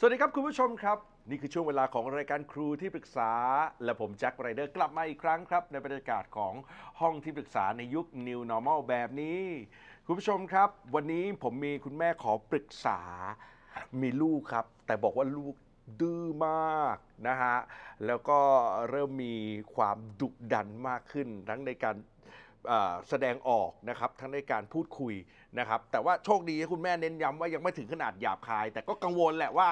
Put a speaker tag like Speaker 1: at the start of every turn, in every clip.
Speaker 1: สวัสดีครับคุณผู้ชมครับ นี่คือช่วงเวลาของรายการครูที่ปรึกษา และผมแจ็คไรเดอร์กลับมาอีกครั้งครับ ในบรรยากาศของห้องที่ปรึกษาในยุค New Normal แบบนี้ คุณผู้ชมครับ วันนี้ผมมีคุณแม่ขอปรึกษา มีลูกครับ แต่บอกว่าลูกดื้อมากนะฮะแล้วก็เริ่มมีความดุดันมากขึ้นทั้งในการ แสดงออกนะครับทั้งในการพูดคุยนะครับแต่ว่าโชคดีที่คุณแม่เน้นย้ำว่ายังไม่ถึงขนาดหยาบคาย แต่ก็กังวลแหละว่า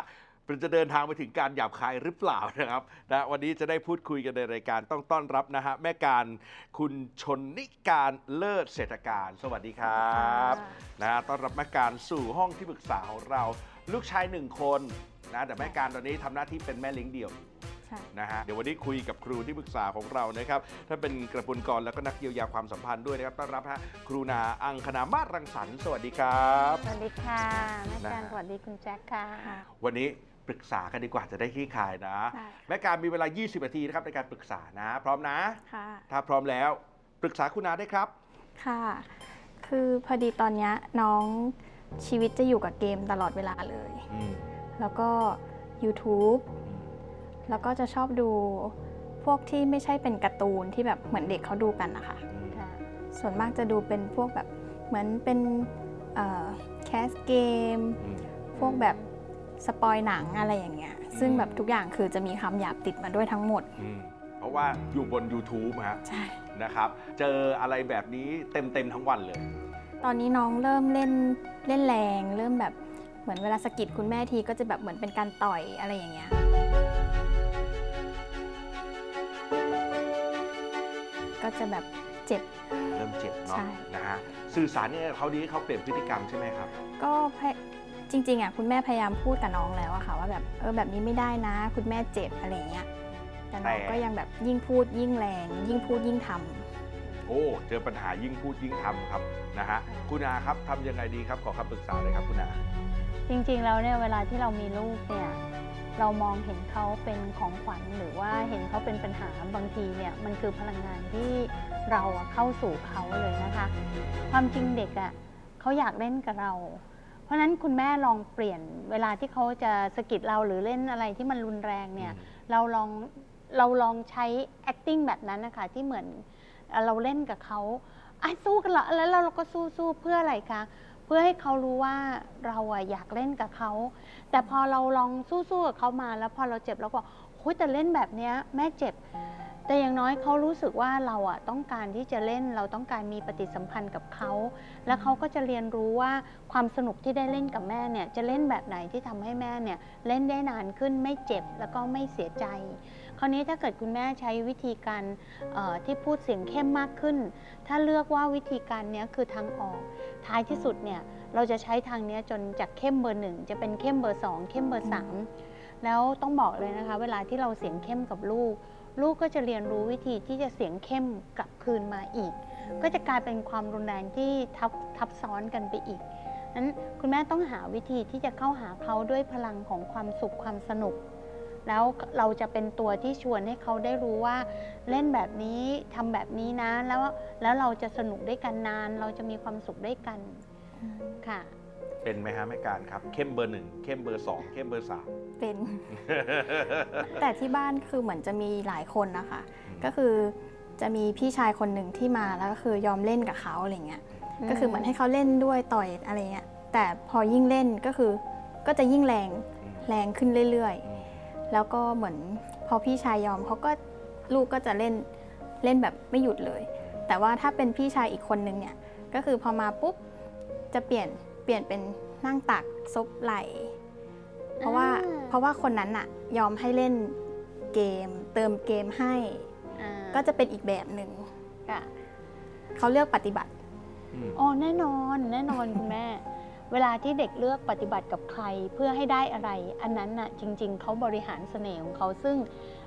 Speaker 1: มันจะเดินทางไปถึงการหยาบคายหรือเปล่านะครับนะวันนี้จะได้พูดคุยกันในรายการต้องต้อนรับนะฮะแม่การคุณชนนิการเลิศเศรษฐการ สวัสดีครับนะฮะต้อนรับแม่การสู่ห้องที่ปรึกษาของเรา ลูกชายหนึ่งคนนะแต่แม่การตอนนี้ทำหน้าที่เป็นแม่เลี้ยงเดี่ยว
Speaker 2: ใช่
Speaker 1: นะฮะเดี๋ยววันนี้คุยกับครูที่ปรึกษาของเรานะครับถ้านเป็นกระบวนกรแล้วก็นักเยียวยาความสัมพันธ์ด้วยนะครับต้อนรับฮะครูนาอังคณามาศรังสรรค์สวัสดีครับ
Speaker 3: สวัสดีค่ะแม่
Speaker 1: นะ
Speaker 3: การ
Speaker 1: ฮะ
Speaker 3: สวัสดีคุณแจ็คค่ะ
Speaker 1: วันนี้ปรึกษากันดีกว่าจะได้คลี่คลายนะ
Speaker 2: ใช่
Speaker 1: แม่การมีเวลา 20 นาทีนะครับในการปรึกษานะ พร้อมนะ
Speaker 2: ค่ะ
Speaker 1: ถ้าพร้อมแล้วปรึกษาคุณนาได้ครับ
Speaker 2: ค่ะ คือพอดีตอนเนี้ยน้องชีวิตจะอยู่กับเกมตลอดเวลาเลย
Speaker 1: อืม
Speaker 2: แล้วก็ YouTube แล้วก็จะชอบดูพวกที่ไม่ใช่เป็นการ์ตูนที่แบบเหมือนเด็กเขาดูกันนะคะ
Speaker 1: อืม
Speaker 3: ค่ะ
Speaker 2: ส่วนมากจะดูเป็นพวกแบบเหมือนเป็นแคสเกม
Speaker 1: อืม
Speaker 2: พวกแบบสปอยหนังอะไรอย่างเงี้ย ซึ่งแบบทุกอย่างคือจะมีคำหยาบติดมาด้วยทั้งหมด
Speaker 1: อืมเพราะว่าอยู่บน YouTube ฮะ
Speaker 2: ใช่
Speaker 1: นะครับ เจออะไรแบบนี้เต็มๆทั้งวันเลย
Speaker 2: ตอนนี้น้องเริ่มเล่นเล่นแรง เริ่มแบบเหมือนเวลาสะกิดคุณแม่ทีก็จะแบบเหมือนเป็นการต่อยอะไรอย่างเงี้ย ก็จะแบบเจ็บ
Speaker 1: เริ่มเจ็บเนาะ
Speaker 2: ใช่
Speaker 1: นะฮะสื่อสารเนี่ยเขาดีให้เขาเปลี่ยนพฤติกรรมใช่ไหมครับ
Speaker 2: ก็พยจริงๆอะคุณแม่พยายามพูดกับน้องแล้วอะค่ะว่าแบบเออแบบนี้ไม่ได้นะ คุณแม่เจ็บอะไรอย่างเงี้ยแต่น้อง
Speaker 1: แต่
Speaker 2: ก็ยังแบบยิ่งพูดยิ่งแรง ยิ่งพูดยิ่งทำ
Speaker 1: โอ้เจอปัญหายิ่งพูดยิ่งทำครับนะฮะคุณอาครับทำยังไงดีครับขอคำปรึกษาเลยครับคุณอา
Speaker 3: จริงๆ แล้วเนี่ยเวลาที่เรามีลูกเนี่ย เรามองเห็นเขาเป็นของขวัญหรือว่าเห็นเขาเป็นปัญหาบางทีเนี่ยมันคือพลังงานที่เราอะเข้าสู่เขาเลยนะคะ ความจริงเด็กอะเขาอยากเล่นกับเรา เพราะฉะนั้นคุณแม่ลองเปลี่ยนเวลาที่เขาจะสะกิดเราหรือเล่นอะไรที่มันรุนแรงเนี่ยเราลองเราลองใช้ acting แบบนั้นนะคะที่เหมือนเอ่อเราเล่นกับเขาไอ้สู้กันเหรอแล้วเราก็สู้สู้เพื่ออะไรคะ เพื่อให้เขารู้ว่าเราอะอยากเล่นกับเขา แต่พอเราลองสู้สู้กับเขามาแล้วพอเราเจ็บเราก็โอ้ยแต่เล่นแบบเนี้ยแม่เจ็บ แต่อย่างน้อยเขารู้สึกว่าเราอะต้องการที่จะเล่นเราต้องการมีปฏิสัมพันธ์กับเขา แล้วเขาก็จะเรียนรู้ว่าความสนุกที่ได้เล่นกับแม่เนี่ยจะเล่นแบบไหนที่ทำให้แม่เนี่ยเล่นได้นานขึ้นไม่เจ็บแล้วก็ไม่เสียใจ คราวนี้ถ้าเกิดคุณแม่ใช้วิธีการที่พูดเสียงเข้มมากขึ้น ถ้าเลือกว่าวิธีการนี้คือทางออก ท้ายที่สุดเนี่ยเราจะใช้ทางนี้จนจากเข้มเบอร์หนึ่งจะเป็นเข้มเบอร์สองเข้มเบอร์สามแล้วต้องบอกเลยนะคะ เวลาที่เราเสียงเข้มกับลูก ลูกก็จะเรียนรู้วิธีที่จะเสียงเข้มกลับคืนมาอีก ก็จะกลายเป็นความรุนแรงที่ทับทับซ้อนกันไปอีกนั้นคุณแม่ต้องหาวิธีที่จะเข้าหาเขาด้วยพลังของความสุขความสนุก แล้วเราจะเป็นตัวที่ชวนให้เขาได้รู้ว่าเล่นแบบนี้ทำแบบนี้นะ แล้วแล้วเราจะสนุกด้วยกันนาน เราจะมีความสุขด้วยกันค่ะ
Speaker 1: เป็นไหมฮะแม่การครับ เข้มเบอร์หนึ่งเข้มเบอร์สองเข้มเบอร์สาม
Speaker 2: เป็น แต่ที่บ้านคือเหมือนจะมีหลายคนนะคะ ก็คือจะมีพี่ชายคนหนึ่งที่มาแล้วก็คือยอมเล่นกับเขาอะไรเงี้ย ก็คือเหมือนให้เขาเล่นด้วยต่อยอะไรเงี้ย แต่พอยิ่งเล่นก็คือก็จะยิ่งแรงแรงขึ้นเรื่อย ๆ แล้วก็เหมือนพอพี่ชายยอมเขาก็ลูกก็จะเล่นเล่นแบบไม่หยุดเลย แต่ว่าถ้าเป็นพี่ชายอีกคนนึงเนี่ยก็คือพอมาปุ๊บจะเปลี่ยนเปลี่ยนเป็นนั่งตักซบไหลเพราะว่า
Speaker 3: อ่า
Speaker 2: เพราะว่าคนนั้นอะยอมให้เล่นเกม เติมเกมให้
Speaker 3: อ่า
Speaker 2: ก็จะเป็นอีกแบบหนึ่ง
Speaker 3: ค่ะ
Speaker 2: เขาเลือกปฏิบัติ
Speaker 1: อืม
Speaker 3: อ๋อแน่นอนแน่นอนคุณแม่ เวลาที่เด็กเลือกปฏิบัติกับใครเพื่อให้ได้อะไร อันนั้นน่ะจริง ๆเขาบริหารเสน่ห์ของเขาซึ่ง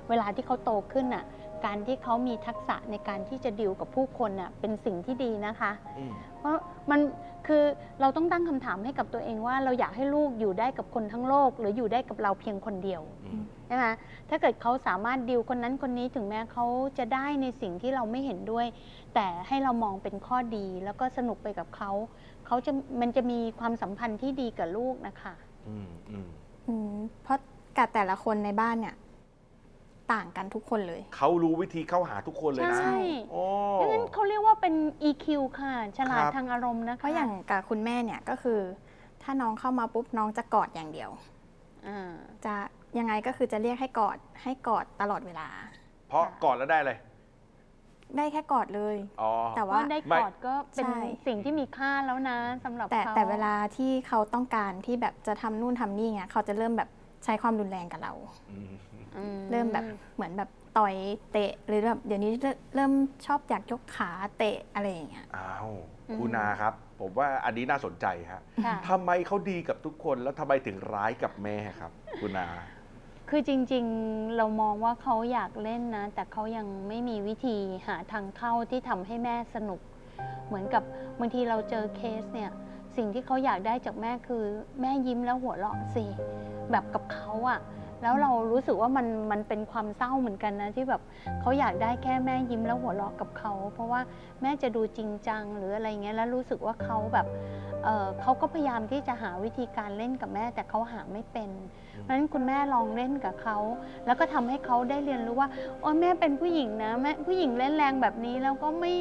Speaker 3: เวลาที่เขาโตขึ้นน่ะการที่เขามีทักษะในการที่จะดิวกับผู้คนน่ะเป็นสิ่งที่ดีนะคะ
Speaker 1: อืม
Speaker 3: เพราะมันคือเราต้องตั้งคำถามให้กับตัวเองว่าเราอยากให้ลูกอยู่ได้กับคนทั้งโลก หรืออยู่ได้กับเราเพียงคนเดียว
Speaker 1: อืม
Speaker 3: ใช่ไหมถ้าเกิดเขาสามารถดิวคนนั้นคนนี้ถึงแม้เขาจะได้ในสิ่งที่เราไม่เห็นด้วย แต่ให้เรามองเป็นข้อดีแล้วก็สนุกไปกับเขา เขาจะมันจะมีความสัมพันธ์ที่ดีกับลูกนะคะ
Speaker 1: อืมอืม
Speaker 2: อืมเพราะกับแต่ละคนในบ้านเนี่ย ต่างกันทุกคนเลย
Speaker 1: เขารู้วิธีเข้าหาทุกคนเลยนะ
Speaker 3: ใช่
Speaker 1: โอ้
Speaker 3: ดังนั้นเขาเรียกว่าเป็น EQ ค่ะ ฉลาด
Speaker 1: ครับ
Speaker 3: ทางอารมณ์นะคะ
Speaker 2: เพราะอย่างกับคุณแม่เนี่ยก็คือ ถ้าน้องเข้ามาปุ๊บน้องจะกอดอย่างเดียว
Speaker 3: อ่า
Speaker 2: จะยังไงก็คือจะเรียกให้กอดให้กอดตลอดเวลา
Speaker 1: เพราะก่อนแล้วได้เลย
Speaker 2: ได้แค่กอดเลย
Speaker 1: อ๋อ
Speaker 2: แต่
Speaker 3: ว่า
Speaker 2: ว่า
Speaker 3: ได้
Speaker 1: ไม่
Speaker 3: กอดก็เป็น
Speaker 2: ใช่
Speaker 3: สิ่งที่มีค่าแล้วนะสำหรับ
Speaker 2: แต่
Speaker 3: เขา
Speaker 2: แต่เวลาที่เขาต้องการที่แบบจะทำนู่นทำนี่เงี้ยเขาจะเริ่มแบบใช้ความรุนแรงกับเรา
Speaker 1: อืม
Speaker 3: อื
Speaker 2: เริ่มแบบเหมือนแบบต่อยเตะหรือแบบเดี๋ยวนี้เริ่มเริ่มชอบอยากยกขาเตะอะไรอย่างเงี้ย
Speaker 1: อ้าวคุณนาครับ ผมว่าอันนี้น่าสนใจฮะ
Speaker 3: ค่ะ
Speaker 1: ทำไมเขาดีกับทุกคนแล้วทำไมถึงร้ายกับแม่ครับ คุณนา
Speaker 3: คือจริงๆ เรามองว่าเขาอยากเล่นนะ แต่เขายังไม่มีวิธีหาทางเข้าที่ทำให้แม่สนุก เหมือนกับบางทีเราเจอเคสเนี่ย สิ่งที่เขาอยากได้จากแม่คือ แม่ยิ้มแล้วหัวเราะสิ แบบกับเขาอะแล้วเรารู้สึกว่ามันมันเป็นความเศร้าเหมือนกันนะที่แบบเขาอยากได้แค่แม่ยิ้มแล้วหัวเราะกับเขา เพราะว่าแม่จะดูจริงจังหรืออะไรเงี้ยแล้วรู้สึกว่าเขาแบบเออเขาก็พยายามที่จะหาวิธีการเล่นกับแม่ แต่เขาหาไม่เป็น นั้นคุณแม่ลองเล่นกับเขา แล้วก็ทำให้เขาได้เรียนรู้ว่าโอ้แม่เป็นผู้หญิงนะแม่ผู้หญิงเล่นแรงแบบนี้แล้วก็ไม่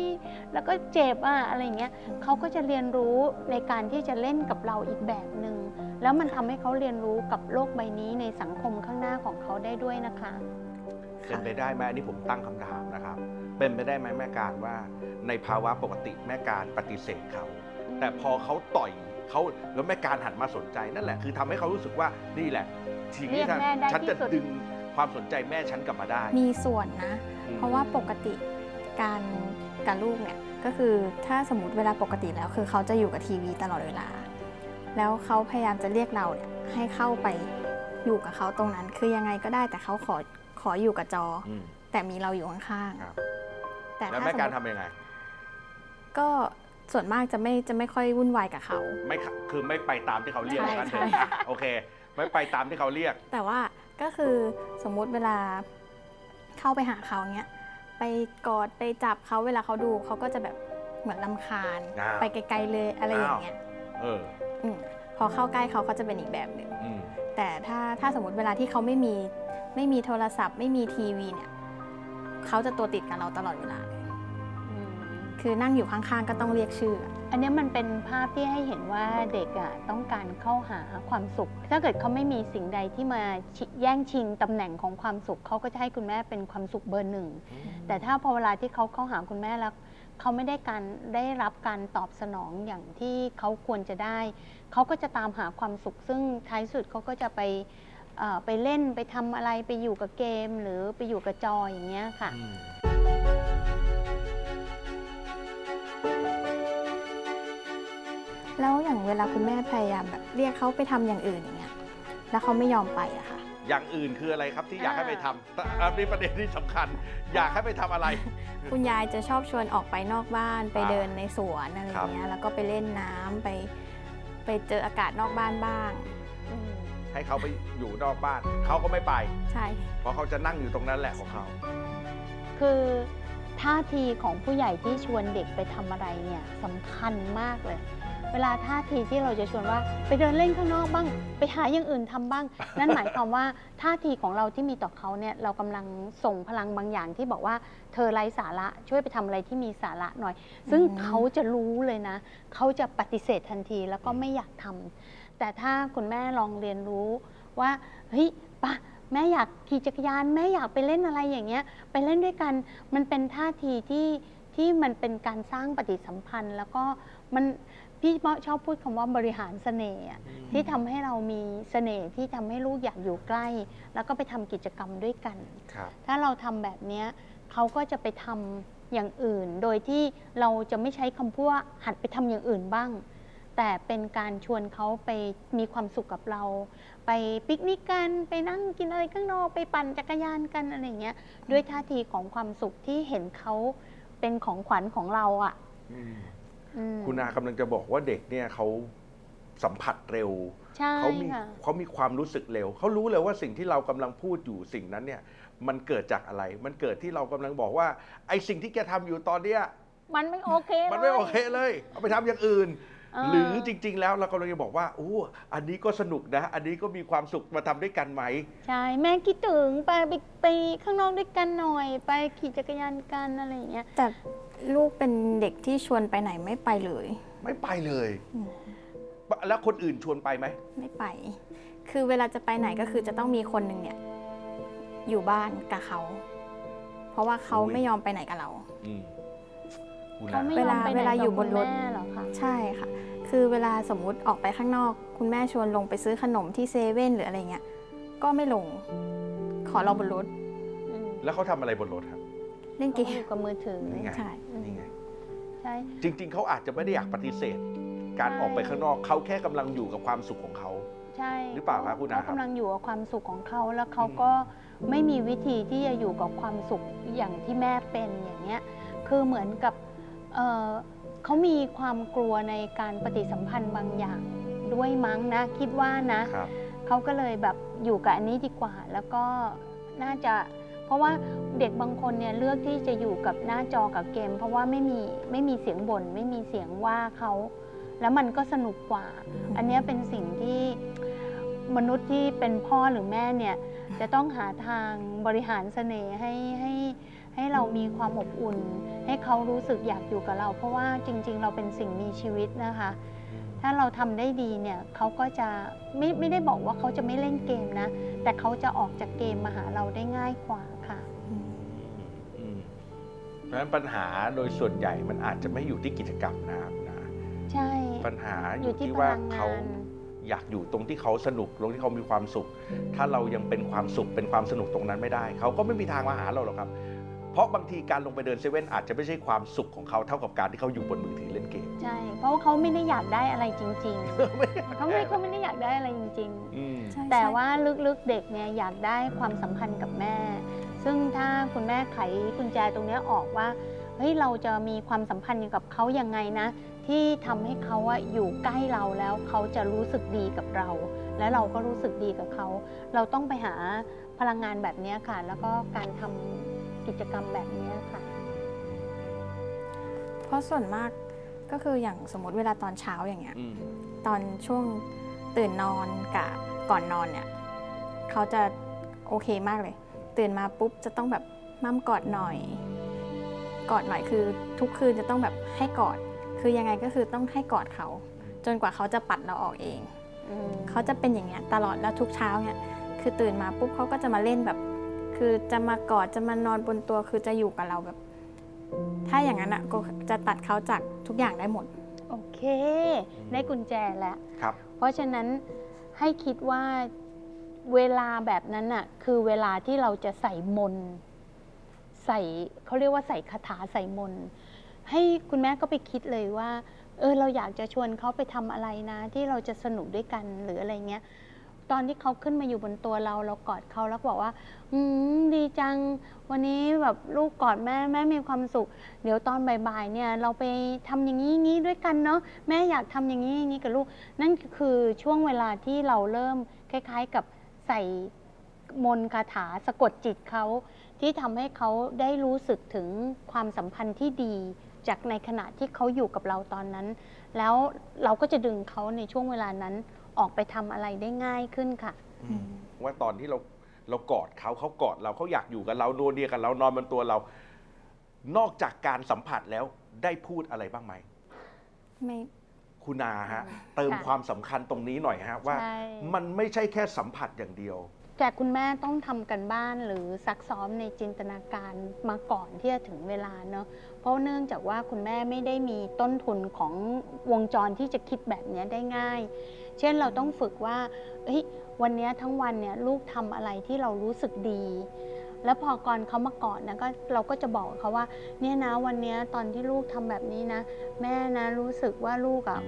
Speaker 3: แล้วก็เจ็บอะอะไรเงี้ยเขาก็จะเรียนรู้ในการที่จะเล่นกับเราอีกแบบหนึ่งแล้วมันทำให้เขาเรียนรู้กับโลกใบนี้ในสังคมข้างหน้าของเขาได้ด้วยนะคะ
Speaker 1: เป็นไปได้ไหมอันนี้ผมตั้งคำถามนะครับ เป็นไปได้ไหมแม่การว่าในภาวะปกติแม่การปฏิเสธเขา แต่พอเขาต่อย เขาแล้วแม่การหันมาสนใจนั่นแหละคือทำให้เขารู้สึกว่านี่แหละทีนี้
Speaker 3: เรียกแม่ได้
Speaker 1: ฉันจะ
Speaker 3: ที่สุด
Speaker 1: ดึงความสนใจแม่ฉันกลับมาได้
Speaker 2: มีส่วนนะ
Speaker 1: อืม
Speaker 2: เพราะว่าปกติการกับลูกเนี่ยก็คือถ้าสมมติเวลาปกติแล้ว คือเขาจะอยู่กับทีวีตลอดเวลา แล้วเขาพยายามจะเรียกเราเนี่ยให้เข้าไปอยู่กับเขาตรงนั้น คือยังไงก็ได้แต่เขาขอขออยู่กับจอ
Speaker 1: อืม
Speaker 2: แต่มีเราอยู่ข้าง
Speaker 1: ครับ
Speaker 2: ๆแต่
Speaker 1: แล้ว
Speaker 2: ถ้า
Speaker 1: แม่
Speaker 2: สม
Speaker 1: การ
Speaker 2: ม
Speaker 1: ทำ
Speaker 2: ติ
Speaker 1: ยังไง
Speaker 2: ก็ ส่วนมากจะไม่จะไม่ค่อยวุ่นวายกับเขา
Speaker 1: ไม่ค่ะคือไม่ไปตามที่เขาเรียก
Speaker 2: ใช่
Speaker 1: ว่างั้นเถ
Speaker 2: ใช่
Speaker 1: อะอะโอเค ไม่ไปตามที่เขาเรียก
Speaker 2: แต่ว่าก็คือสมมุติเวลาเข้าไปหาเขาเนี้ยไปกอดไปจับเขาเวลาเขาดูเขาก็จะแบบเหมือนลำคาญ
Speaker 1: อ้าว
Speaker 2: ไปไกลๆเลยอะไรอย่างเงี้ย
Speaker 1: เออ
Speaker 2: อืมพอเข้าใกล้เขาเขาจะเป็นอีกแบบหนึ่ง
Speaker 1: อืม
Speaker 2: แต่ถ้าถ้าสมมติเวลาที่เขาไม่มีไม่มีโทรศัพท์ ไม่มีทีวีเนี่ยเขาจะตัวติดกับเราตลอดเวลาเลย
Speaker 3: อืม
Speaker 2: คือนั่งอยู่ข้างๆ ก็ต้องเรียกชื่อ
Speaker 3: อันเนี้ยมันเป็นภาพที่ให้เห็นว่าเด็กอะต้องการเข้าหาความสุข ถ้าเกิดเขาไม่มีสิ่งใดที่มาชิแย่งชิงตำแหน่งของความสุขเขาก็จะให้คุณแม่เป็นความสุขเบอร์หนึ่ง แต่ถ้าพอเวลาที่เขาเข้าหาคุณแม่แล้วเขาไม่ได้การได้รับการตอบสนองอย่างที่เขาควรจะได้ เขาก็จะตามหาความสุข ซึ่งท้ายสุดเขาก็จะไปเอ่อไปเล่นไปทำอะไรไปอยู่กับเกม หรือไปอยู่กับจออย่างเงี้ยค่ะ
Speaker 2: แล้วอย่างเวลาคุณแม่พยายามแบบเรียกเขาไปทำอย่างอื่นอย่างเงี้ย แล้วเขาไม่ยอมไปอะค่ะ
Speaker 1: อย่างอื่นคืออะไรครับที่อยากให้
Speaker 3: อ่า
Speaker 1: ไปทำแต่อันนี้ประเด็นที่สำคัญ อยากให้ไปทำอะไร
Speaker 2: คุณยายจะชอบชวนออกไปนอกบ้านไป
Speaker 1: อ่า
Speaker 2: เดินในสวนอะไรอย่างเงี้ย แล้วก็ไปเล่นน้ำไป ไปเจออากาศนอกบ้านบ้าง
Speaker 3: อืม
Speaker 1: ให้เขาไปอยู่นอกบ้าน เขาก็ไม่ไป
Speaker 2: ใช่
Speaker 1: เพราะเขาจะนั่งอยู่ตรงนั้นแหละของเขา
Speaker 3: คือท่าทีของผู้ใหญ่ที่ชวนเด็กไปทำอะไรเนี่ยสำคัญมากเลย เวลาท่าทีที่เราจะชวนว่าไปเดินเล่นข้างนอกบ้าง ไปหาอย่างอื่นทำบ้าง นั่นหมายความว่าท่าทีของเราที่มีต่อเขาเนี่ยเรากำลังส่งพลังบางอย่างที่บอกว่าเธอไร้สาระช่วยไปทำอะไรที่มีสาระหน่อย ซึ่งเขาจะรู้เลยนะ เขาจะปฏิเสธทันทีแล้วก็ไม่อยากทำแต่ถ้าคุณแม่ลองเรียนรู้ว่าเฮ้ยปะแม่อยากขี่จักรยาน แม่อยากไปเล่นอะไรอย่างเงี้ย ไปเล่นด้วยกันมันเป็นท่าทีที่ ที่มันเป็นการสร้างปฏิสัมพันธ์ แล้วก็มันพี่เมาะชอบพูดคำว่าบริหารเสน่ห์อะที่ทำให้เรามีเสน่ห์ที่ทำให้ลูกอยากอยู่ใกล้ แล้วก็ไปทำกิจกรรมด้วยกัน
Speaker 1: ครับ
Speaker 3: ถ้าเราทำแบบเนี้ยเขาก็จะไปทำอย่างอื่น โดยที่เราจะไม่ใช้คำพูดว่าหัดไปทำอย่างอื่นบ้าง แต่เป็นการชวนเขาไปมีความสุขกับเรา ไปปิกนิกกันไปนั่งกินอะไรข้างนอกไปปั่นจักรยานกันอะไรอย่างเงี้ยด้วยท่าทีของความสุขที่เห็นเขา เป็นของขวัญของเราอะ่ะอืม
Speaker 1: คุณอากำลังจะบอกว่าเด็กเนี่ยเขาสัมผัสเร็ว
Speaker 3: ใช่
Speaker 1: เขามี
Speaker 3: ค่ะ
Speaker 1: เขามีความรู้สึกเร็ว เขารู้เลยว่าสิ่งที่เรากำลังพูดอยู่สิ่งนั้นเนี่ย มันเกิดจากอะไร มันเกิดที่เรากำลังบอกว่า ไอ้สิ่งที่แกทำอยู่ตอนเนี้ย
Speaker 3: มันไม่โอเค
Speaker 1: มันไม่
Speaker 3: ลย
Speaker 1: โอเคเลย เอาไปทำอย่างอื่นา หรือจริง ๆ แล้วเรากำลังจะบอกว่าโอ้อันนี้ก็สนุกนะ อันนี้ก็มีความสุขมาทำด้วยกันไหม
Speaker 3: ใช่ แม่คิดถึงไปไปไปข้างนอกด้วยกันหน่อย ไปขี่จักรยานกันอะไรอย่างเงี้ย
Speaker 2: แต่ลูกเป็นเด็กที่ชวนไปไหนไม่ไปเลย
Speaker 1: ไม่ไปเลย
Speaker 2: อืม
Speaker 1: แล้วคนอื่นชวนไปไหม
Speaker 2: ไม่ไป คือเวลาจะไปไหนก็คือจะต้องมีคนหนึ่งเนี่ย อยู่บ้านกับเขา เพราะว่าเขา
Speaker 1: โอ้ย
Speaker 2: ไม่ยอมไปไหนกับเรา
Speaker 1: อื มคุณ
Speaker 3: เขา
Speaker 1: นะ
Speaker 3: ไม่
Speaker 2: เวย
Speaker 3: อ
Speaker 2: ลาม
Speaker 3: ไปไหน
Speaker 2: เวลาอยู่
Speaker 3: กับบ
Speaker 2: นรถ
Speaker 3: คุณแม่เหรอคะ
Speaker 2: ใช่ค่ะ คือเวลาสมมุติออกไปข้างนอก คุณแม่ชวนลงไปซื้อขนมที่เซเว่นหรืออะไรเงี้ย ก็ไม่ลง ขอเราบนรถ
Speaker 3: อืม
Speaker 1: แล้วเขาทำอะไรบนรถครับ
Speaker 2: เล่นเก
Speaker 3: เขาอ
Speaker 2: ม
Speaker 3: ยู่กับมือถือ
Speaker 1: นี่ไง
Speaker 2: ใช่
Speaker 1: นี่ไง
Speaker 3: ใช่
Speaker 1: จริง ๆ เขาอาจจะไม่ได้อยากปฏิเสธ การออกไปข้างนอกเขาแค่กำลังอยู่กับความสุขของเขา
Speaker 3: ใช่
Speaker 1: หรือเปล่าครับคุณอาครับ
Speaker 3: เขากำลังอยู่กับความสุขของเขาแล้วเขา
Speaker 1: อืม
Speaker 3: ก็ไม่มีวิธีที่จะอยู่กับความสุขอย่างที่แม่เป็นอย่างเงี้ย คือเหมือนกับ เอ่อเขามีความกลัวในการปฏิสัมพันธ์บางอย่างด้วยมั้งนะ คิดว่านะ
Speaker 1: ครับ
Speaker 3: เขาก็เลยแบบอยู่กับอันนี้ดีกว่า แล้วก็น่าจะ เพราะว่าเด็กบางคนเนี่ยเลือกที่จะอยู่กับหน้าจอกับเกม เพราะว่าไม่มีไม่มีเสียงบ่นไม่มีเสียงว่าเขาแล้วมันก็สนุกกว่า อันเนี้ยเป็นสิ่งที่มนุษย์ที่เป็นพ่อหรือแม่เนี่ยจะต้องหาทางบริหารเสน่ห์ให้ให้ ให้เรามีความอบอุ่น ให้เขารู้สึกอยากอยู่กับเรา เพราะว่าจริง ๆ เราเป็นสิ่งมีชีวิตนะคะ ถ้าเราทำได้ดีเนี่ยเขาก็จะไม่ไม่ได้บอกว่าเขาจะไม่เล่นเกมนะ แต่เขาจะออกจากเกมมาหาเราได้ง่ายกว่าค่ะ
Speaker 1: อืมเพราะฉะนั้นปัญหาโดยส่วนใหญ่มันอาจจะไม่อยู่ที่กิจกรรมนะครับนะ
Speaker 3: ใช่
Speaker 1: ปัญหาอ
Speaker 3: อยู่
Speaker 1: ยู่
Speaker 3: ที่
Speaker 1: ที่
Speaker 3: พ
Speaker 1: ว่า
Speaker 3: ลังงา
Speaker 1: เขา
Speaker 3: น
Speaker 1: อยากอยู่ตรงที่เขาสนุกตรงที่เขามีความสุข ถ้าเรายังเป็นความสุขเป็นความสนุกตรงนั้นไม่ได้ เขาก็ไม่มีทางมาหาเราหรอกครับ เพราะบางทีการลงไปเดินเซเว่นอาจจะไม่ใช่ความสุขของเขาเท่ากับการที่เขาอยู่บนมือถือเล่นเกม
Speaker 3: ใช่ เพราะว่าเขาไม่ได้อยากได้อะไรจริงๆเขาไม่เขาไม่ได้อยากได้อะไรจริง
Speaker 1: อืม
Speaker 2: ใช่
Speaker 3: ๆ แต่
Speaker 2: ใช่
Speaker 3: ว่าลึกๆเด็กเนี่ยอยากได้ความสัมพันธ์กับแม่ ซึ่งถ้าคุณแม่ไขกุญแจตรงเนี้ยออกว่าเฮ้ยเราจะมีความสัมพันธ์อยู่กับเขายังไงนะ ที่ทำให้เขาอะอยู่ใกล้เราแล้วเขาจะรู้สึกดีกับเรา และเราก็รู้สึกดีกับเขา เราต้องไปหาพลังงานแบบเนี้ยค่ะ แล้วก็การทำ กิจกรรมแบบเนี้ยค่ะ
Speaker 2: เพราะส่วนมากก็คืออย่างสมมติเวลาตอนเช้าอย่างเงี้ย
Speaker 1: อืม
Speaker 2: ตอนช่วงตื่นนอนกับก่อนนอนเนี่ยเขาจะโอเคมากเลย ตื่นมาปุ๊บจะต้องแบบมั่มกอดหน่อย กอดหน่อยคือทุกคืนจะต้องแบบให้กอด คือยังไงก็คือต้องให้กอดเขา จนกว่าเขาจะปัดเราออกเอง
Speaker 3: อืม
Speaker 2: เขาจะเป็นอย่างเงี้ยตลอดแล้วทุกเช้าเนี่ยคือตื่นมาปุ๊บเขาก็จะมาเล่นแบบ คือจะมากอดจะมานอนบนตัวคือจะอยู่กับเราแบบ ถ้าอย่างนั้นอะก็จะตัดเขาจากทุกอย่างได้หมด
Speaker 3: โอเค ได้กุญแจแล้ว
Speaker 1: ครับ
Speaker 3: เพราะฉะนั้นให้คิดว่าเวลาแบบนั้นน่ะ คือเวลาที่เราจะใส่มนต์ใส่เขาเรียกว่าใส่คาถาใส่มนต์ให้คุณแม่ก็ไปคิดเลยว่า เออเราอยากจะชวนเขาไปทำอะไรนะ ที่เราจะสนุกด้วยกันหรืออะไรเงี้ย ตอนที่เขาขึ้นมาอยู่บนตัวเราเรากอดเขาแล้วบอกว่า อืมดีจัง วันนี้แบบลูกกอดแม่แม่มีความสุข เดี๋ยวตอนบ่ายๆเนี่ย เราไปทำอย่างนี้งนี้ด้วยกันเนาะแม่อยากทำอย่างนี้อย่างนี้กับลูก นั่นคือช่วงเวลาที่เราเริ่มคล้าย ๆ กับใส่มนคาถาสะกดจิตเขาที่ทำให้เขาได้รู้สึกถึงความสัมพันธ์ที่ดี จากในขณะที่เขาอยู่กับเราตอนนั้น แล้วเราก็จะดึงเขาในช่วงเวลานั้น ออกไปทำอะไรได้ง่ายขึ้นค่ะ
Speaker 1: อืมว่าตอนที่เราเรากอดเขาเขากอดเราเขาอยากอยู่กับเราโนวเนียกับเรานอนบนตัวเรา นอกจากการสัมผัสแล้วได้พูดอะไรบ้างไหม
Speaker 2: ไม่
Speaker 1: คุณนาฮะ เติม
Speaker 3: ค่ะ
Speaker 1: ความสำคัญตรงนี้หน่อยฮะว่า
Speaker 3: ใช่
Speaker 1: มันไม่ใช่แค่สัมผัสอย่างเดียว
Speaker 3: แต่คุณแม่ต้องทำกันบ้านหรือซักซ้อมในจินตนาการมาก่อนที่จะถึงเวลาเนาะเพราะเนื่องจากว่าคุณแม่ไม่ได้มีต้นทุนของวงจรที่จะคิดแบบเนี้ยได้ง่าย เช่นเราต้องฝึกว่าเฮ้ยวันนี้ทั้งวันเนี่ยลูกทำอะไรที่เรารู้สึกดี แล้วพอก่อนเขามาก่อนนะก็เราก็จะบอกเขาว่า เนี่ยนะวันนี้ตอนที่ลูกทำแบบนี้นะ แม่นะรู้สึกว่าลูกอะ่ะ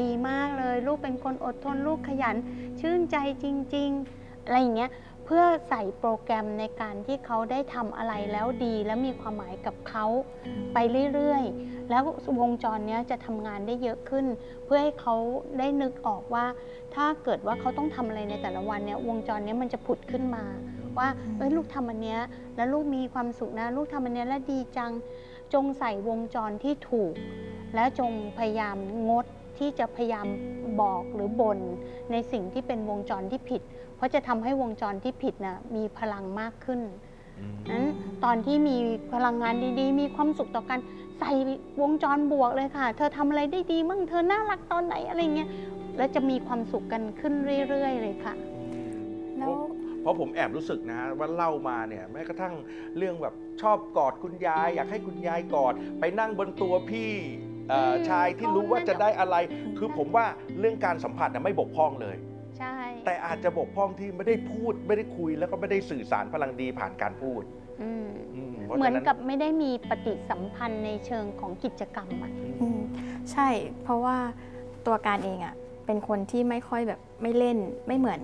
Speaker 3: ดีมากเลย ลูกเป็นคนอดทนลูกขยัน ชื่นใจจริง ๆ อะไรอย่างเงี้ย เพื่อใส่โปรแกรมในการที่เขาได้ทำอะไรแล้วดี และมีความหมายกับเขาไปเรื่อยๆ แล้ววงจรเนี้ยจะทำงานได้เยอะขึ้น เพื่อให้เขาได้นึกออกว่า ถ้าเกิดว่าเขาต้องทำอะไรในแต่ละวันเนี่ยวงจรเนี้ยมันจะผุดขึ้นมา ว่าเอ้ยลูกทำอันเนี้ยแล้วลูกมีความสุขนะ ลูกทำอันเนี้ยแล้วดีจังจงใส่วงจรที่ถูก และจงพยายามงดที่จะพยายาม บอกหรือบ่นในสิ่งที่เป็นวงจรที่ผิด เพราะจะทำให้วงจรที่ผิดนะมีพลังมากขึ้นนั้นตอนที่มีพลังงานดีๆ มีความสุขต่อกันใส่วงจรบวกเลยค่ะ เธอทำอะไรได้ดีมั่งเธอน่ารักตอนไหนอะไรเงี้ยแล้วจะมีความสุขกันขึ้นเรื่อย ๆ เลยค่ะ
Speaker 2: แล้ว
Speaker 1: เพราะผมแอบรู้สึกนะว่าเล่ามาเนี่ยแม้กระทั่งเรื่องแบบชอบกอดคุณยาย อยากให้คุณยายกอด ไปนั่งบนตัวพี่เอ่อ
Speaker 3: อืม
Speaker 1: ชายที่รู้ว่าจะได้อะไร คือผมว่าเรื่องการสัมผัสน่ะไม่บกพร่องเลย
Speaker 3: ใช่
Speaker 1: แต่อาจจะบกพร่องที่ไม่ได้พูดไม่ได้คุยแล้วก็ไม่ได้สื่อสารพลังดีผ่านการพูด
Speaker 3: อืม
Speaker 1: อืมพราะ
Speaker 3: เหมือน
Speaker 1: ฉะ
Speaker 3: กับไม่ได้มีปฏิสัมพันธ์ในเชิงของกิจกรรมอะ
Speaker 2: อืมใช่เพราะว่าตัวการเองอะ่ะเป็นคนที่ไม่ค่อยแบบไม่เล่นไม่เหมือน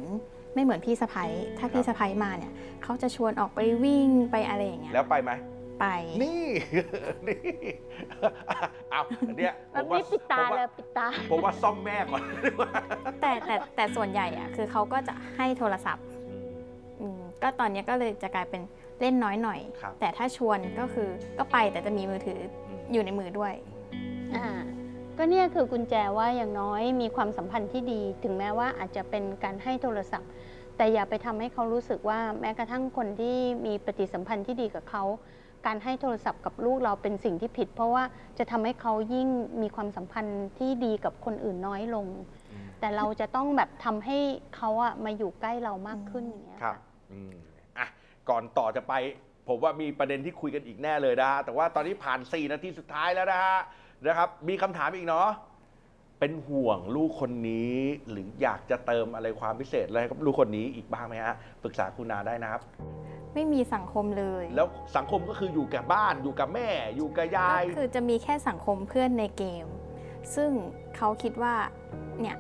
Speaker 2: ไม่เหมือนพี่สะพ้ยถ้าพี่สะพ้ยมาเนี่ยเขาจะชวนออกไปวิ่งไปอะไรอย่างเงี้ย
Speaker 1: แล้วไปไหม
Speaker 2: ไป
Speaker 1: นี่นี่เอาเนี่ย
Speaker 3: แบ
Speaker 1: ผ
Speaker 3: บ
Speaker 1: มว่า
Speaker 3: นี้ปิดตา
Speaker 1: ผมว่า
Speaker 3: เลยปิดตา
Speaker 1: ผมว่าซ่อมแม่ก่อน
Speaker 2: แต่แต่แต่ส่วนใหญ่อะคือเขาก็จะให้โทรศัพท์อืมก็ตอนเนี้ยก็เลยจะกลายเป็นเล่นน้อยหน่อย
Speaker 1: ครับ
Speaker 2: แต่ถ้าชวนก็คือก็ไปแต่จะมีมือถืออยู่ในมือด้วย
Speaker 3: อ่าก็เนี่ยคือกุญแจว่าอย่างน้อยมีความสัมพันธ์ที่ดี ถึงแม้ว่าอาจจะเป็นการให้โทรศัพท์ แต่อย่าไปทำให้เขารู้สึกว่าแม้กระทั่งคนที่มีปฏิสัมพันธ์ที่ดีกับเขา การให้โทรศัพท์กับลูกเราเป็นสิ่งที่ผิด เพราะว่าจะทำให้เขายิ่งมีความสัมพันธ์ที่ดีกับคนอื่นน้อยลง แต่เราจะต้องแบบทำให้เขาอะมาอยู่ใกล้เรามากขึ้นอย่างเงี้ย
Speaker 1: ครับ
Speaker 3: ค่ะ
Speaker 1: อืมอะก่อนต่อจะไป ผมว่ามีประเด็นที่คุยกันอีกแน่เลยนะฮะแต่ว่าตอนนี้ผ่าน 4 นาทีสุดท้ายแล้วนะฮะนะครับ มีคำถามอีกเนาะ เป็นห่วงลูกคนนี้หรืออยากจะเติมอะไรความพิเศษอะไรกับลูกคนนี้อีกบ้างไหมฮะปรึกษาคุณนาได้นะครับ
Speaker 2: ไม่มีสังคมเลย
Speaker 1: แล้วสังคมก็คืออยู่กับบ้านอยู่กับแม่ อยู่กับยาย
Speaker 2: ก็คือจะมีแค่สังคมเพื่อนในเกม ซึ่งเขาคิดว่าเนี่ย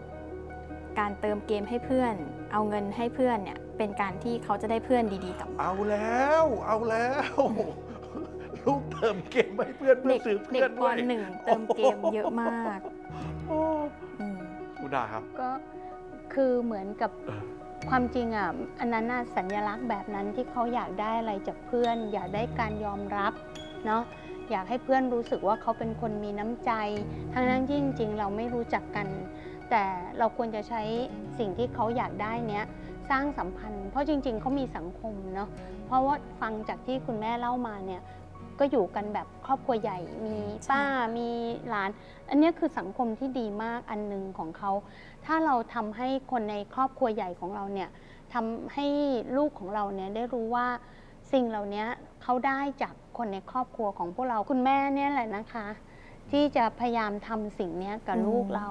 Speaker 2: การเติมเกมให้เพื่อน เอาเงินให้เพื่อนเนี่ยเป็นการที่เขาจะได้เพื่อนดีๆกลับมา
Speaker 1: เอาแล้ว เอาแล้ว ลูกเติมเกมให้เพื่อนเพื่
Speaker 2: เด็
Speaker 1: อกซื้อ
Speaker 2: เด็
Speaker 1: เพื่อกน
Speaker 2: ป
Speaker 1: ด้วย
Speaker 2: หนึ่งเติมเกมเยอะมาก
Speaker 1: โอ้
Speaker 2: อืม
Speaker 1: คุณนาครับ
Speaker 3: ก็คือเหมือนกับ
Speaker 1: เออ
Speaker 3: ความจริงอะอันนั้นน่ะสัญลักษณ์แบบนั้นที่เขาอยากได้อะไรจากเพื่อน อยากได้การยอมรับเนาะอยากให้เพื่อนรู้สึกว่าเขาเป็นคนมีน้ำใจ ทั้งนั้นที่จริง ๆ เราไม่รู้จักกัน แต่เราควรจะใช้สิ่งที่เขาอยากได้เนี้ยสร้างสัมพันธ์ เพราะจริง ๆเขามีสังคมเนาะเพราะว่าฟังจากที่คุณแม่เล่ามาเนี่ย ก็อยู่กันแบบครอบครัวใหญ่มีป้ามีหลาน อันเนี้ยคือสังคมที่ดีมากอันหนึ่งของเขา ถ้าเราทำให้คนในครอบครัวใหญ่ของเราเนี่ยทำให้ลูกของเราเนี่ยได้รู้ว่าสิ่งเหล่านี้เขาได้จากคนในครอบครัวของพวกเราคุณแม่เนี่ยแหละนะคะ ที่จะพยายามทำสิ่งเนี้ยกับ
Speaker 2: อืม
Speaker 3: ลูกเรา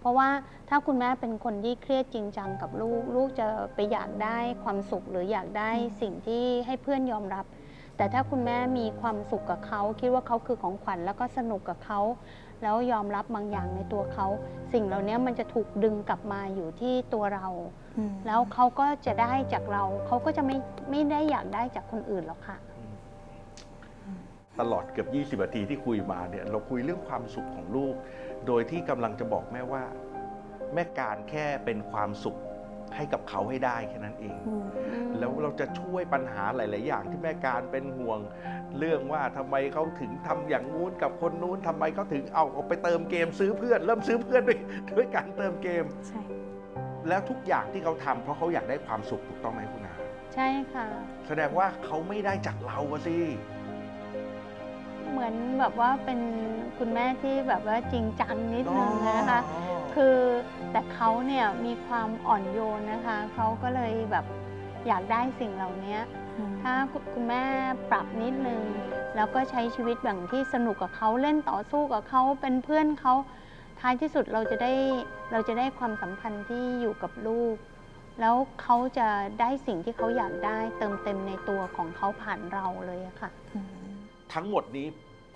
Speaker 3: เพราะว่าถ้าคุณแม่เป็นคนที่เครียดจริงจังกับลูก ลูกจะไปอยากได้ความสุขหรืออยากได้สิ่งที่ให้เพื่อนยอมรับ แต่ถ้าคุณแม่มีความสุขกับเขา คิดว่าเขาคือของขวัญแล้วก็สนุกกับเขา แล้วยอมรับบางอย่างในตัวเขา สิ่งเหล่านี้มันจะถูกดึงกลับมาอยู่ที่ตัวเรา
Speaker 2: อืม
Speaker 3: แล้วเขาก็จะได้จากเรา เขาก็จะไม่ไม่ได้อยากได้จากคนอื่นหรอกค่ะ
Speaker 1: ตลอดเกือบ 20นาทีที่คุยมาเนี่ยเราคุยเรื่องความสุขของลูก โดยที่กำลังจะบอกแม่ว่า แม่การแค่เป็นความสุข ให้กับเขาให้ได้แค่นั้นเอง
Speaker 2: อืม
Speaker 1: แล้วเราจะช่วยปัญหาหลาย ๆ อย่างที่แม่การเป็นห่วง เรื่องว่าทำไมเขาถึงทำอย่างงู้นกับคนนู้นทำไมเขาถึงเอาเอาไปเติมเกมซื้อเพื่อน เริ่มซื้อเพื่อนด้วยด้วยการเติมเกม
Speaker 2: ใช่
Speaker 1: แล้วทุกอย่างที่เขาทำเพราะเขาอยากได้ความสุขถูกต้องไหมคุณอา
Speaker 3: ใช่ค่ะ
Speaker 1: แสดงว่าเขาไม่ได้จากเราอะสิ
Speaker 3: เหมือนแบบว่าเป็นคุณแม่ที่แบบว่าจริงจังนิดนึงนะคะ
Speaker 1: อ๋อ
Speaker 3: คือแต่เขาเนี่ยมีความอ่อนโยนนะคะเขาก็เลยแบบอยากได้สิ่งเหล่านี้ถ้าคุณคุณแม่ปรับนิดนึง แล้วก็ใช้ชีวิตแบบที่สนุกกับเขาเล่นต่อสู้กับเขาเป็นเพื่อนเขาท้ายที่สุดเราจะได้เราจะได้ความสัมพันธ์ที่อยู่กับลูก แล้วเขาจะได้สิ่งที่เขาอยากได้เติมเต็มในตัวของเขาผ่านเราเลยอะค่ะ
Speaker 2: อืม
Speaker 1: ทั้งหมดนี้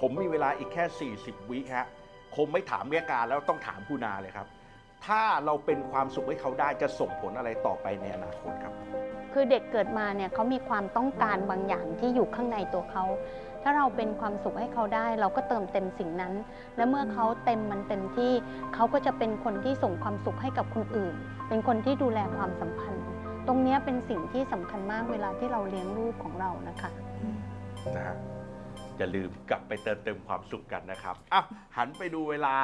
Speaker 1: ผมมีเวลาอีกแค่ 40 วิฮะ คงไม่ถามแม่การแล้วต้องถามคุณนาเลยครับ ถ้าเราเป็นความสุขให้เขาได้จะส่งผลอะไรต่อไปในอนาคตครับ
Speaker 3: คือเด็กเกิดมาเนี่ยเขามีความต้องการบางอย่างที่อยู่ข้างในตัวเขา ถ้าเราเป็นความสุขให้เขาได้ เราก็เติมเต็มสิ่งนั้น และเมื่อเขาเต็มมันเต็มที่เขาก็จะเป็นคนที่ส่งความสุขให้กับคนอื่น เป็นคนที่ดูแลความสัมพันธ์ ตรงเนี้ยเป็นสิ่งที่สำคัญมากเวลาที่เราเลี้ยงลูกของเรานะคะ
Speaker 1: นะฮะ อย่าลืมกลับไปเติมเต็มความสุขกันนะครับอ้าวหันไปดูเวลา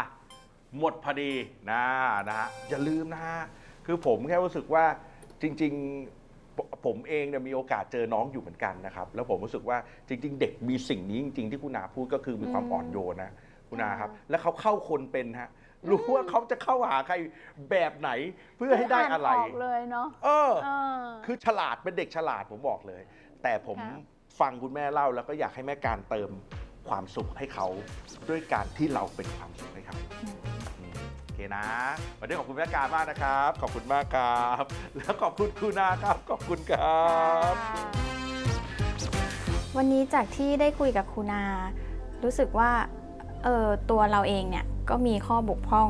Speaker 1: หมดพอดีนะนะฮะอย่าลืมนะฮะคือผมแค่รู้สึกว่าจริง ๆ ผมผมเองเนี่ยมีโอกาสเจอน้องอยู่เหมือนกันนะครับ แล้วผมรู้สึกว่าจริง ๆ เด็กมีสิ่งนี้จริง ๆ ที่คุณนาพูดก็คือมีความ
Speaker 2: อืม
Speaker 1: อ่อนโยนนะคุณนาครับ แล้วเขาเข้าคนเป็นฮะรู้ว่าเขาจะเข้าหาใครแบบไหนเพื่อให้ได้อะไร
Speaker 3: คืานออกเลยเนาะ
Speaker 1: เออ
Speaker 3: เออ
Speaker 1: คือฉลาดเป็นเด็กฉลาดผมบอกเลย แต่ผม
Speaker 3: ค่ะ
Speaker 1: ฟังคุณแม่เล่าแล้วก็อยากให้แม่การเติมความสุขให้เขาด้วยการที่เราเป็นความสุขให้เขาโอเคนะ วันนี้ขอบคุณแม่การมากนะครับ ขอบคุณมากครับ แล้วขอบคุณคุณนาครับ ขอบคุณครับ
Speaker 2: วันนี้จากที่ได้คุยกับครูนา รู้สึกว่าเออตัวเราเองเนี่ยก็มีข้อบกพร่อง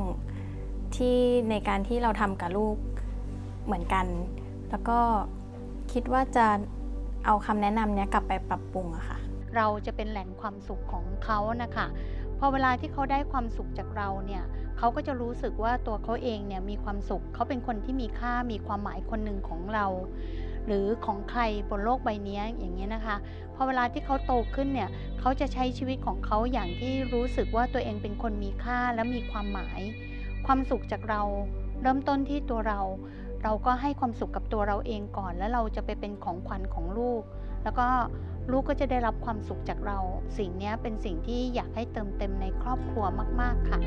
Speaker 2: ที่ในการที่เราทำกับลูกเหมือนกัน แล้วก็คิดว่าจะ เอาคำแนะนำเนี้ยกลับไปปรับปรุงอะค่ะ
Speaker 3: เราจะเป็นแหล่งความสุขของเขานะคะพอเวลาที่เขาได้ความสุขจากเราเนี่ยเขาก็จะรู้สึกว่าตัวเขาเองเนี่ยมีความสุขเขาเป็นคนที่มีค่ามีความหมายคนหนึ่งของเรา หรือของใครบนโลกใบนี้อย่างนี้ยนะคะพอเวลาที่เขาโตขึ้นเนี่ยเขาจะใช้ชีวิตของเขาอย่างที่รู้สึกว่าตัวเองเป็นคนมีค่าและมีความหมาย ความสุขจากเราเริ่มต้นที่ตัวเรา เราก็ให้ความสุขกับตัวเราเองก่อน แล้วเราจะไปเป็นของขวัญของลูก แล้วก็ลูกก็จะได้รับความสุขจากเรา สิ่งนี้เป็นสิ่งที่อยากให้เติมเต็มในครอบครัวมาก ๆ ค่ะ